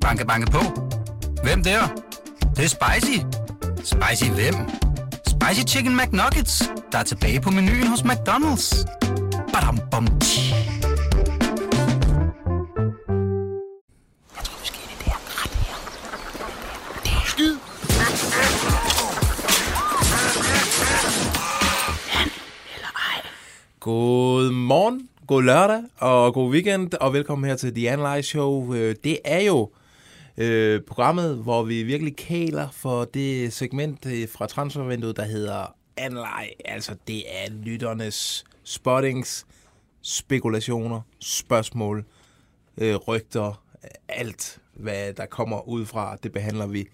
Banke, banke på. Hvem der? Det, det er spicy. Spicy hvem? Spicy Chicken McNuggets, der er tilbage på menuen hos McDonald's. Badum, bom, tji. Er. God morgen, god lørdag og god weekend, og velkommen her til The Analyze Show. Øh, det er jo øh, programmet, hvor vi virkelig kæler for det segment øh, fra transfervinduet, der hedder Analyze. Altså, det er lytternes spottings, spekulationer, spørgsmål, øh, rygter, alt, hvad der kommer ud fra, det behandler vi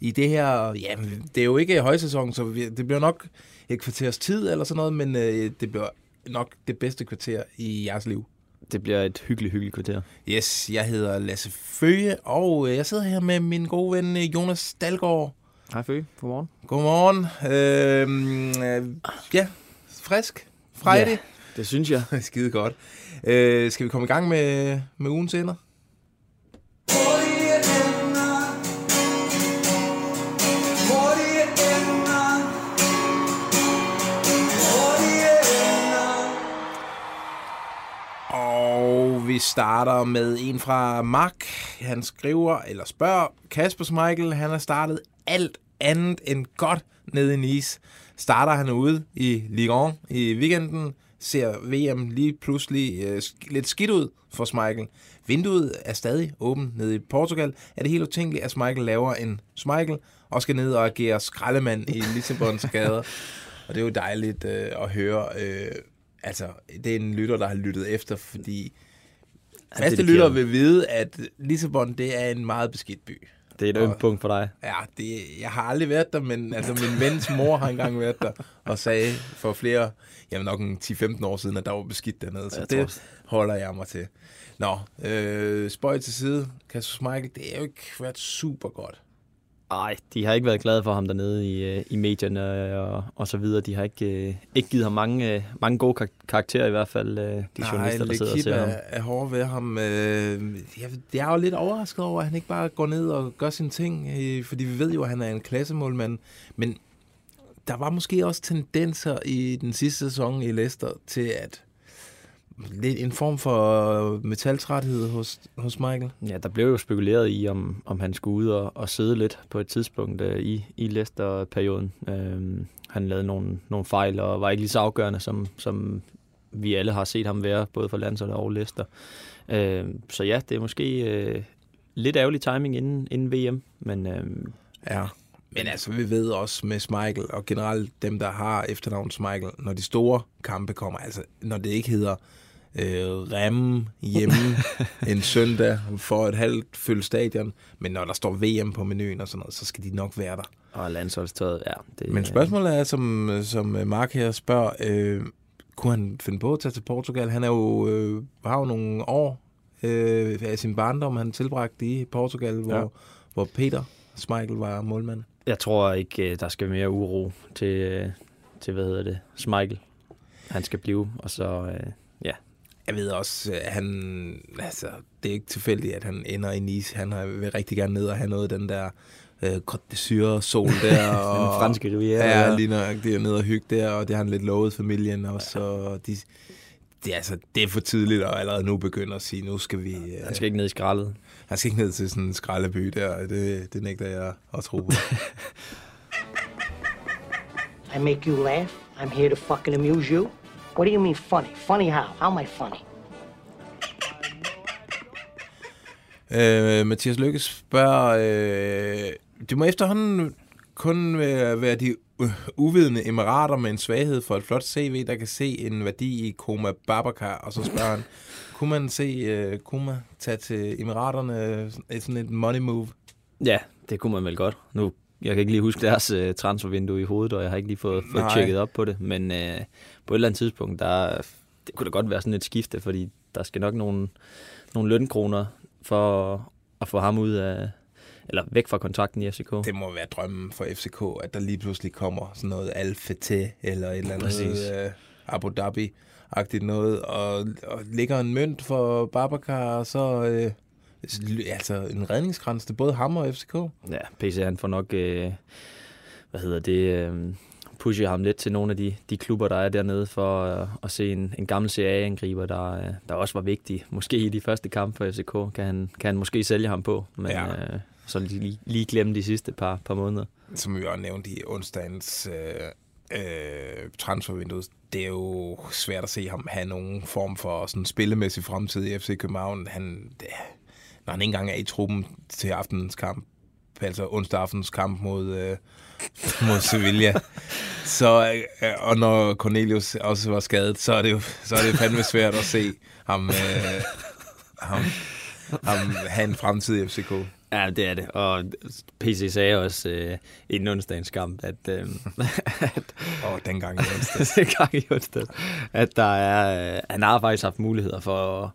i det her, ja, det er jo ikke højsæson, så vi, det bliver nok et kvarters tid eller sådan noget, men øh, det bliver nok det bedste kvarter i jeres liv. Det bliver et hyggeligt, hyggeligt kvarter. Yes, jeg hedder Lasse Føge, og øh, jeg sidder her med min gode ven øh, Jonas Dalgaard. Hej Føge, godmorgen. Godmorgen. Øh, øh, ja, frisk. Friday. Ja, det synes jeg. Skide godt. Øh, skal vi komme i gang med, med ugens ender? Starter med en fra Mark. Han skriver, eller spørger, Kasper Schmeichel, han har startet alt andet end godt nede i Nice. Starter han ude i Ligue 1 i weekenden, ser VM lige pludselig øh, lidt skidt ud for Schmeichel. Vinduet er stadig åbent nede i Portugal. Er det helt utænkeligt, at Schmeichel laver en Schmeichel og skal ned og agere skraldemand i Lissabons gader? Og det er jo dejligt øh, at høre. Øh, altså, det er en lytter, der har lyttet efter, fordi faste lytter vil vide, at Lissabon, det er en meget beskidt by. Det er et ømt punkt for dig. Ja, det, jeg har aldrig været der, men altså, min vens mor har engang været der og sagde for flere, jamen nok en 10-15 år siden, at der var beskidt dernede. Så Jeg det tror holder jeg mig til. Nå, øh, spøj til side. Kasper Schmeichel, det er jo ikke været super godt. Ej, de har ikke været glade for ham dernede i, øh, i medierne og, og så videre. De har ikke, øh, ikke givet ham mange, øh, mange gode kar- karakterer i hvert fald, øh, de journalister, der sidder og ser ham. er, er hård ved ham. Øh, jeg, jeg er jo lidt overrasket over, at han ikke bare går ned og gør sine ting, øh, fordi vi ved jo, at han er en klassemålmand. Men der var måske også tendenser i den sidste sæson i Leicester til at lidt en form for metaltræthed hos, hos Michael. Ja, der blev jo spekuleret i, om, om han skulle ud og, og sidde lidt på et tidspunkt øh, i, i Leicester-perioden. Øhm, han lavede nogle, nogle fejl og var ikke lige så afgørende, som, som vi alle har set ham være, både for landsholdet og Leicester. Øhm, så ja, det er måske øh, lidt ærgerlig timing inden, inden VM, men øhm, Ja. Men altså, vi ved også med Michael, og generelt dem, der har efternavn Michael, når de store kampe kommer, altså når det ikke hedder øh, Rem hjemme en søndag for et halvt fyldt stadion, men når der står VM på menuen og sådan noget, så skal de nok være der. og landsholdstøjet, ja. Det, Men spørgsmålet er, som, som Mark her spørger, øh, kunne han finde på at tage til Portugal? Han er jo, øh, har jo nogle år øh, af sin barndom, han tilbragte i Portugal, hvor, Ja. hvor Peter Schmeichel var målmand. Jeg tror ikke, øh, der skal mere uro til, øh, til hvad hedder det, Schmeichel. Han skal blive, og så, øh, Jeg ved også, at han, altså, det er ikke tilfældigt, at han ender i Nice. Han har- vil rigtig gerne ned og have noget af den der øh, Côte d'Azur sol der. og, den franske riviera. Ja, lige nok, det er ned og hygge der, og det har han lidt lovet familien også. Og de, det, er, altså, det er for tidligt at allerede nu begynde at sige, nu skal vi... Øh, Han skal ikke ned i skraldet. han skal ikke ned til sådan en skraldeby der. Det, det nægter jeg at tro på. I make you laugh. I'm here to fucking amuse you. What do you mean funny? Funny how? How am I funny? Øh, Mathias Lykke spørger, øh, det må efterhånden kun være, være de u- uvidende emirater med en svaghed for et flot CV, der kan se en værdi i Koma Babakar, og så spørger han, kunne man se øh, Koma tage til emiraterne øh, sådan et money move? Ja, det kunne man vel godt. Nu, jeg kan ikke lige huske deres øh, transfervindue i hovedet, og jeg har ikke lige fået, fået Nej. tjekket op på det. Men øh, på et eller andet tidspunkt, der, det kunne da godt være sådan et skifte, fordi der skal nok nogle, nogle lønkroner for at, at få ham ud af, eller væk fra kontrakten i FCK. Det må være drømmen for FCK, at der lige pludselig kommer sådan noget Al Fateh eller et eller andet Præcis. øh, Abu Dhabi-agtigt noget, og, og ligger en mønt for Babacar, og så, øh, altså en redningskrans til både ham og FCK. Ja, PC han får nok, øh, hvad hedder det, øh, pushe ham lidt til nogle af de, de klubber, der er dernede, for øh, at se en, en gammel CA-angriber, der, øh, der også var vigtig. Måske i de første kampe for FCK kan han, kan han måske sælge ham på, men Ja. øh, så lige, lige glemme de sidste par, par måneder. Som vi også nævnte i onsdagens øh, øh, transfervindue, det er jo svært at se ham have nogen form for sådan spillemæssig fremtid i FC København. Han, det, når han ikke engang er i truppen til aftenens kamp, altså onsdag aftens kamp mod, øh, mod Sevilla. Så, øh, og når Cornelius også var skadet, så er det jo så er det fandme svært at se ham, øh, ham, ham have en fremtid i FCK. Ja, det er det. Og PC sagde også øh, inden onsdagens kamp, at, øh, at Og dengang i onsdag. det er gang i onsdag, at der er, øh, han har faktisk haft muligheder for at,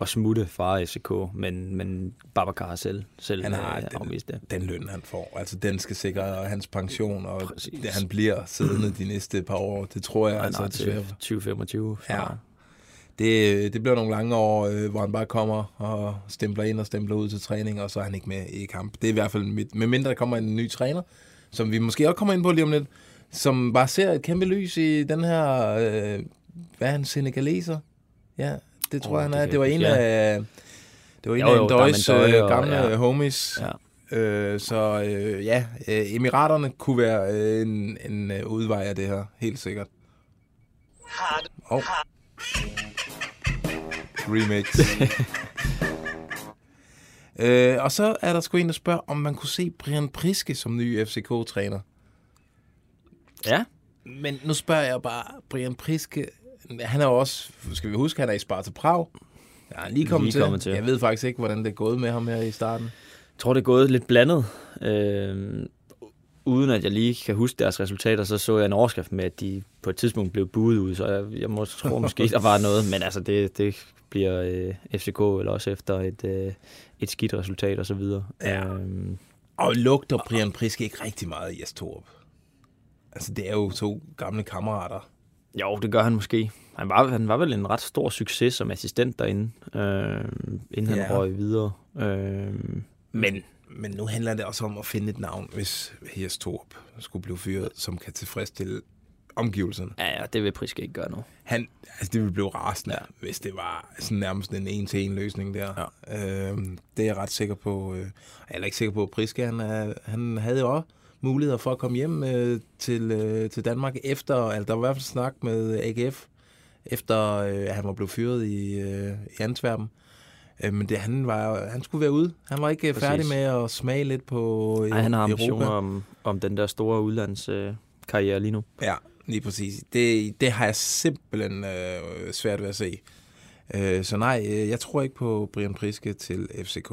at smutte fra FCK, men, men Babacar har selv, selv Han har øh, den, afvist det. den løn, han får. Altså, den skal sikre hans pension, og Præcis. det, han bliver siddende de næste par år. Det tror jeg, Han altså, til 2025. Fra, Ja. Det, det bliver nogle lange år, øh, hvor han bare kommer og stempler ind og stempler ud til træning, og så er han ikke med i kamp. Det er i hvert fald mit, med mindre der kommer en ny træner, som vi måske også kommer ind på lige om lidt, som bare ser et kæmpe lys i den her, øh, hvad er han, senegaleser? Ja, det tror oh, han det er. kan Det var jeg en ikke- af, det var en Jo, af jo, Darman Døje øh, og- gamle ja. homies. Ja. Øh, så øh, ja, øh, Emiraterne kunne være øh, en, en øh, udvej af det her, helt sikkert. Oh. Remix. øh, og så er der sgu en, der spørger, om man kunne se Brian Priske som ny FCK-træner. ja, Men nu spørger jeg bare, Brian Priske, han er jo også, skal vi huske, han er i Sparta Prag. Ja, han er lige kommet, Lige til. kommet til. Jeg ved faktisk ikke, hvordan det er gået med ham her i starten. Jeg tror, det er gået lidt blandet. Øh, uden at jeg lige kan huske deres resultater, så så jeg en overskrift med, at de på et tidspunkt blev buet ud, så jeg, jeg må, tror måske, der var noget, men altså det, det bliver øh, FCK eller også efter et, øh, et skidt resultat og så videre. Ja. Øhm, Og lugter Brian Priske ikke rigtig meget i Jes Torup? Altså, det er jo to gamle kammerater. Jo, det gør han måske. Han var, han var vel en ret stor succes som assistent derinde, øh, inden han Ja. røg videre. Øh, men Men nu handler det også om at finde et navn, hvis Jes Torup skulle blive fyret, som kan tilfredsstille omgivelserne. ja, ja, det vil Priske ikke gøre nu. Han, altså det ville blive rasende, ja. hvis det var sådan nærmest en en-til-en løsning der. Ja. Øhm, det er jeg ret sikker på. Øh, jeg er ikke sikker på, at Priske, han, han havde jo også muligheder for at komme hjem øh, til, øh, til Danmark efter, altså der var i hvert fald snak med AGF, efter øh, han var blevet fyret i, øh, i Antwerpen. Øh, men det, han, var, han skulle være ude. Han var ikke Præcis. Præcis. færdig med at smage lidt på øh, Nej, han har ambitioner Europa. om, om den der store udlandskarriere øh, karriere lige nu. Ja, lige præcis. Det, det har jeg simpelthen øh, svært ved at se. Øh, så nej, øh, jeg tror ikke på Brian Priske til FCK.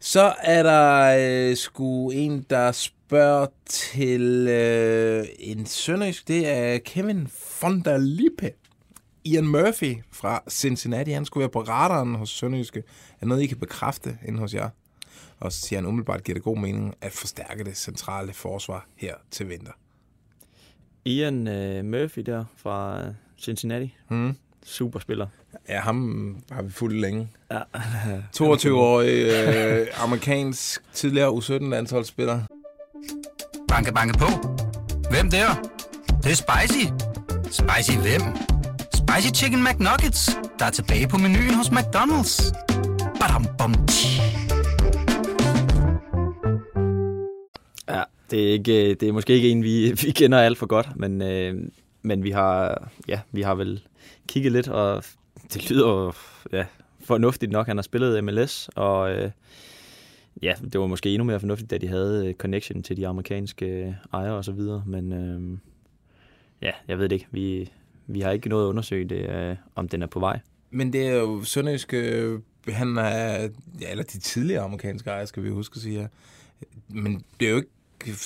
Så er der øh, sgu en, der spørger til øh, en sønderjysk. Det er Kevin von der Lippe. Ian Murphy fra Cincinnati. Han skulle være på radaren hos Sønderjyske. Er noget, I kan bekræfte inde hos jer? Og så siger han umiddelbart, giver det god mening at forstærke det centrale forsvar her til vinter. Ian øh, Murphy der fra Cincinnati. Hmm. Superspiller. Ja, ham har vi fulgt længe. Ja. 22-årig øh, amerikansk tidligere U17-landsholdsspiller. Banke, banke på. Hvem der? Det, det er spicy. Spicy hvem? Spicy Chicken McNuggets, der er tilbage på menuen hos McDonald's. Badum, bom. Ja, det er, ikke, det er måske ikke en, vi, vi kender alt for godt, men, øh, men vi, har, ja, vi har vel kigget lidt, og det lyder ja, fornuftigt nok. Han har spillet MLS, og øh, ja, det var måske endnu mere fornuftigt, da de havde øh, connection til de amerikanske øh, ejere og så videre, men øh, ja, jeg ved det ikke. Vi, vi har ikke noget at undersøge det, øh, om den er på vej. Men det er jo Sønderjysk, øh, han er, ja, eller de tidligere amerikanske ejere, skal vi huske at sige her. Men det er jo ikke,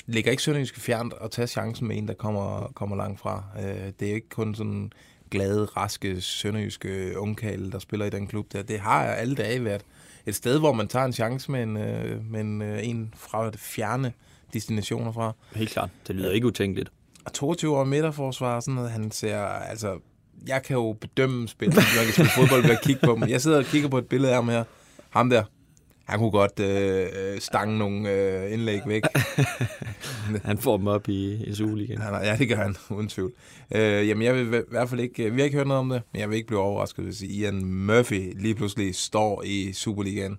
ligger ikke Sønderjysk fjernt at tage chancen med en, der kommer, kommer langt fra. Øh, det er ikke kun sådan glade, raske, sønderjyske ungkale, der spiller i den klub der. Det har alle dage været et sted, hvor man tager en chance med en, øh, med en, øh, en fra fjerne destinationer fra. Helt klart. Det lyder ikke utænkeligt. Og 22 år midterforsvar sådan noget, han ser, altså, jeg kan jo bedømme spil, når jeg kan spille fodbold ved at kigge på dem. Jeg sidder og kigger på et billede af ham her. Ham der. Han kunne godt øh, øh stange nogle øh, indlæg væk. han får dem op i, i Superligaen. Ja, ja, det gør han, uden tvivl. Øh, jamen, jeg vil i hvert fald ikke... Vi har ikke hørt noget om det, men jeg vil ikke blive overrasket, hvis Ian Murphy lige pludselig står i Superligaen.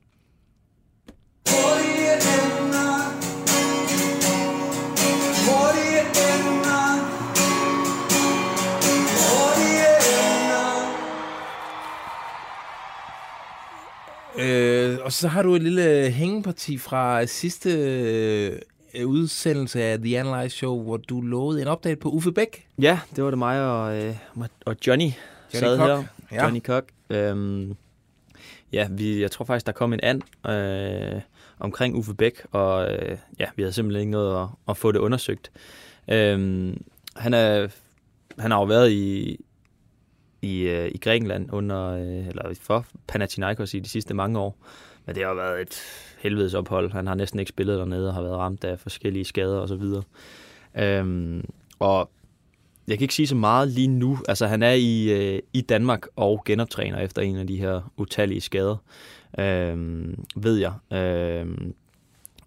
Og så har du et lille hængeparti fra sidste øh, udsendelse af The Analyze Show, hvor du lovede en update på Uffe Bæk. Ja, det var det mig og, øh, og Johnny, Johnny sad Cock. her. Ja. Johnny Cock. Øhm, ja, vi, jeg tror faktisk, der kom en and øh, omkring Uffe Bæk, og øh, ja, vi havde simpelthen ikke noget at, at få det undersøgt. Øhm, han, er, han har jo været i, i, øh, i Grækenland under, øh, eller for Panathinaikos i de sidste mange år. Men det har været et helvedes ophold. Han har næsten ikke spillet dernede og har været ramt af forskellige skader og så videre. Øhm, og jeg kan ikke sige så meget lige nu. Altså, han er i, øh, i Danmark og genoptræner efter en af de her utallige skader, øhm, ved jeg. Øhm,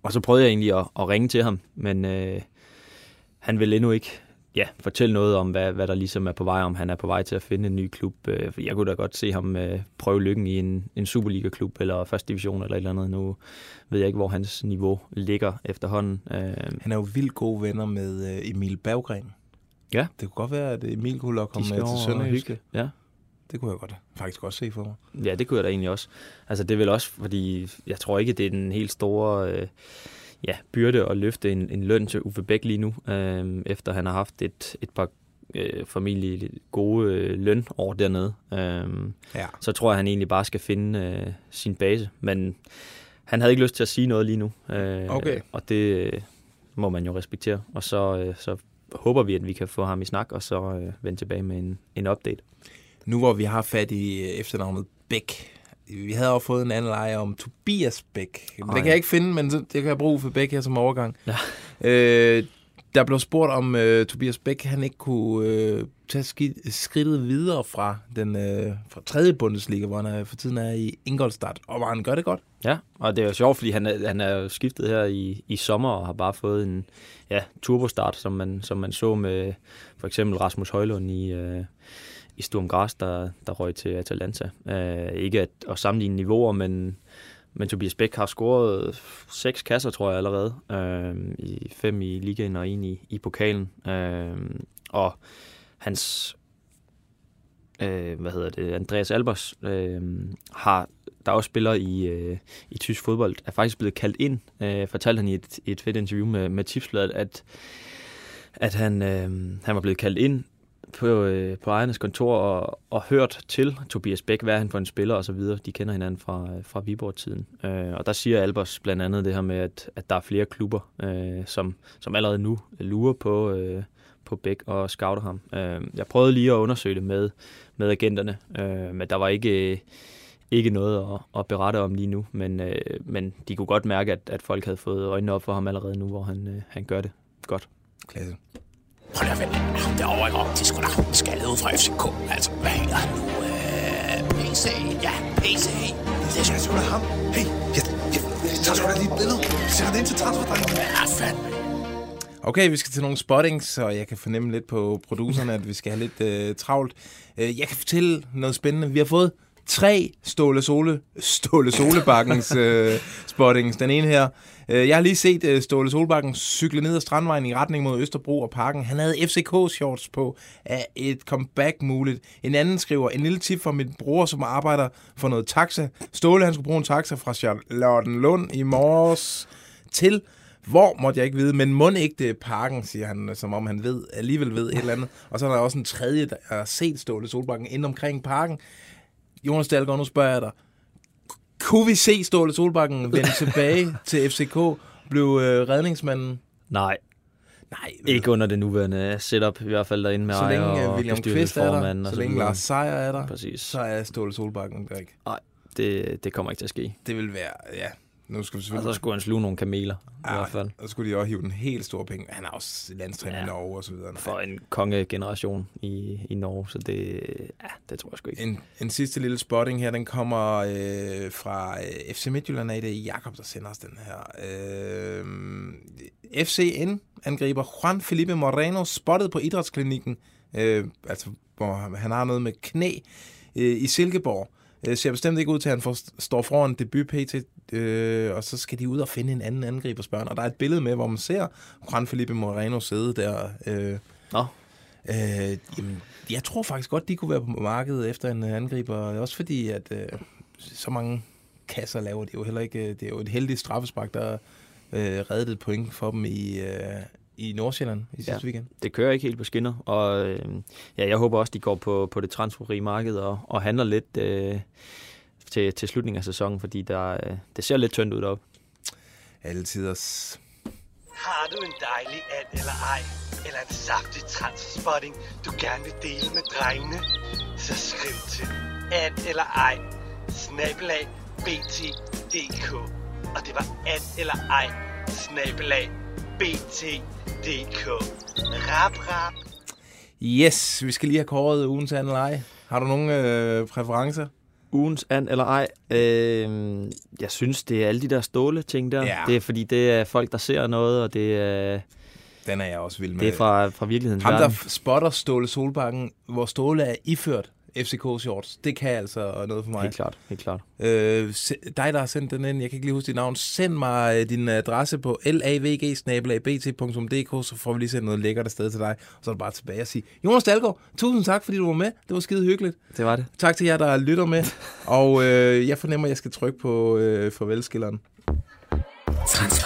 og så prøvede jeg egentlig at, at ringe til ham, men øh, han vil endnu ikke ja, fortælle noget om, hvad, hvad der ligesom er på vej, om han er på vej til at finde en ny klub. Øh, jeg kunne da godt se ham øh, prøve lykken i en, en Superliga-klub eller første division eller et eller andet. Nu ved jeg ikke, hvor hans niveau ligger efterhånden. Øh, han er jo vildt gode venner med Emil Berggren. Ja. Det kunne godt være, at Emil kunne lokke ham med til Sønderjyske. Ja. Det kunne jeg godt faktisk også se for mig. Ja, det kunne jeg da egentlig også. Altså det er vel også, fordi jeg tror ikke, det er den helt store... Øh, ja, byrde at løfte en, en løn til Uffe Bæk lige nu, øh, efter han har haft et, et par øh, familie gode øh, lønår dernede. Øh, ja. Så tror jeg, han egentlig bare skal finde øh, sin base. Men han havde ikke lyst til at sige noget lige nu. Øh, okay. Og det øh, må man jo respektere. Og så, øh, så håber vi, at vi kan få ham i snak, og så øh, vende tilbage med en, en update. Nu hvor vi har fat i øh, efternavnet Bæk, vi havde også fået en anden leje om Tobias Bæk. Men det kan jeg ikke finde, men det kan jeg bruge for Bæk her som overgang. Ja. Øh, der blev spurgt om uh, Tobias Bæk, han ikke kunne uh, tage skridtet videre fra den uh, fra tredje Bundesliga, hvor han er, for tiden er i Ingolstadt, og hvor han gør det godt. Ja, og det er jo sjovt, fordi han er, han er skiftet her i, i sommer og har bare fået en ja, turbostart, som man, som man så med for eksempel Rasmus Højlund i, uh, i Sturm Gras, der, der røg til Atalanta. Uh, ikke at, at sammenligne niveauer, men, men Tobias Bæk har scoret seks kasser, tror jeg allerede. Uh, i fem i ligaen og en i, i pokalen. Uh, og hans uh, hvad hedder det, Andreas Albers uh, har der også spiller i, øh, i tysk fodbold, er faktisk blevet kaldt ind, øh, fortalte han i et, et fedt interview med, med Tipsbladet, at, at han, øh, han var blevet kaldt ind på, øh, på ejernes kontor og, og hørt til Tobias Bæk, hvad er han for en spiller og så videre. De kender hinanden fra, øh, fra Viborg-tiden. Øh, og der siger Albers blandt andet det her med, at, at der er flere klubber, øh, som, som allerede nu lurer på, øh, på Bæk og scouter ham. Øh, jeg prøvede lige at undersøge det med, med agenterne, øh, men der var ikke... ikke noget at, at berette om lige nu, men, øh, men de kunne godt mærke, at, at folk havde fået øjnene op for ham allerede nu, hvor han, øh, han gør det godt. Klasse. Prøv lige at vente. Ham derovre, ikke? Det skulle da skaldet ud fra FCK. Altså, hvad hedder han nu? Øh, PC. Ja, PC. Det er sgu da ham. Hey, jeg, jeg, jeg tager sgu da lige et billede. Sætter det ind til transferdrengen. Ja, fandme. Okay, vi skal til nogle spottings, og jeg kan fornemme lidt på producerne, at vi skal have lidt øh, travlt. Øh, jeg kan fortælle noget spændende. Vi har fået tre Ståle Sole, Ståle Solebakkens øh, spottings. Den ene her. Øh, jeg har lige set øh, Ståle Solbakken cykle ned ad Strandvejen i retning mod Østerbro og Parken. Han havde FCK-shorts på af et comeback muligt. En anden skriver, en lille tip fra min bror, som arbejder for noget taxa. Ståle, han skulle bruge en taxa fra Charlottenlund i morges til hvor måtte jeg ikke vide, men må ikke det parken, siger han, som om han ved, alligevel ved et eller andet. Og så er der også en tredje, der har set Ståle Solbakken ind omkring parken. Jonas Dahlgaard, nu spørger jeg dig. Kunne vi se Ståle Solbakken vende tilbage til FCK, blive øh, redningsmanden? Nej. Nej. Ikke under det nuværende setup, i hvert fald derinde med Så længe og øh, William Kvist er der, så, så længe Lars Seier er der, Præcis. så er Ståle Solbakken der ikke. Nej, det, det kommer ikke til at ske. Det vil være, ja, Nu skal vi Og selvfølgelig... så skulle han sluge nogle kameler, i hvert fald. Og så skulle de også hive den helt store penge. Han er også landstræner ja. i. Norge og så videre. For en kongegeneration i, i Norge, så det, ja, det tror jeg sgu ikke. En, en sidste lille spotting her, den kommer øh, fra øh, FC Midtjylland af. Det er Jakob, der sender os den her. Øh, FCN angriber Juan Felipe Moreno spottet på idrætsklinikken, øh, altså hvor han har noget med knæ øh, i Silkeborg. Øh, ser bestemt ikke ud til, at han får, står foran debut PT, øh, og så skal de ud og finde en anden angribersbørn. Og der er et billede med, hvor man ser Juan Felipe Moreno sidde der. Øh, Nå, Øh, jamen, jeg tror faktisk godt, de kunne være på markedet efter en øh, angriber. Også fordi, at øh, så mange kasser laver det jo heller ikke. øh, Det er jo et heldigt straffespark, der øh, reddede et point for dem i, øh, i Nordsjælland i sidste Ja. weekend. det kører ikke helt på skinner, og øh, ja, jeg håber også, de går på, på det transferfrie marked og, og handler lidt øh, til, til slutningen af sæsonen, fordi der, øh, det ser lidt tyndt ud deroppe. Altid os. Har du en dejlig and eller ej, eller en saftig transferspotting, du gerne vil dele med drengene? Så skriv til and eller ej, snabelag bt.dk. Og det var and eller ej, snabelag bt.dk. Rap, rap. Yes, vi skal lige have kåret ugens anden leg. Har du nogle øh, præferencer? Ugens and eller ej, øh, jeg synes, det er alle de der ståle ting der. Ja. Det er fordi, det er folk, der ser noget, og det er, Den er jeg også vild med. det er fra, fra virkelighedens Ham, der verden. spotter Ståle Solbakken, hvor Ståle er iført FCK-shorts. Det kan altså noget for mig. Helt klart, helt klart. Øh, se- dig, der har sendt den ind, jeg kan ikke lige huske dit navn, send mig øh, din adresse på lavg så får vi lige sendt noget lækkert afsted til dig. Og så er det bare tilbage og sige, Jonas Dahlgaard, tusind tak, fordi du var med. Det var skide hyggeligt. Det var det. Tak til jer, der lytter med. Og øh, jeg fornemmer, at jeg skal trykke på øh, farvelskilleren. Transfervindue.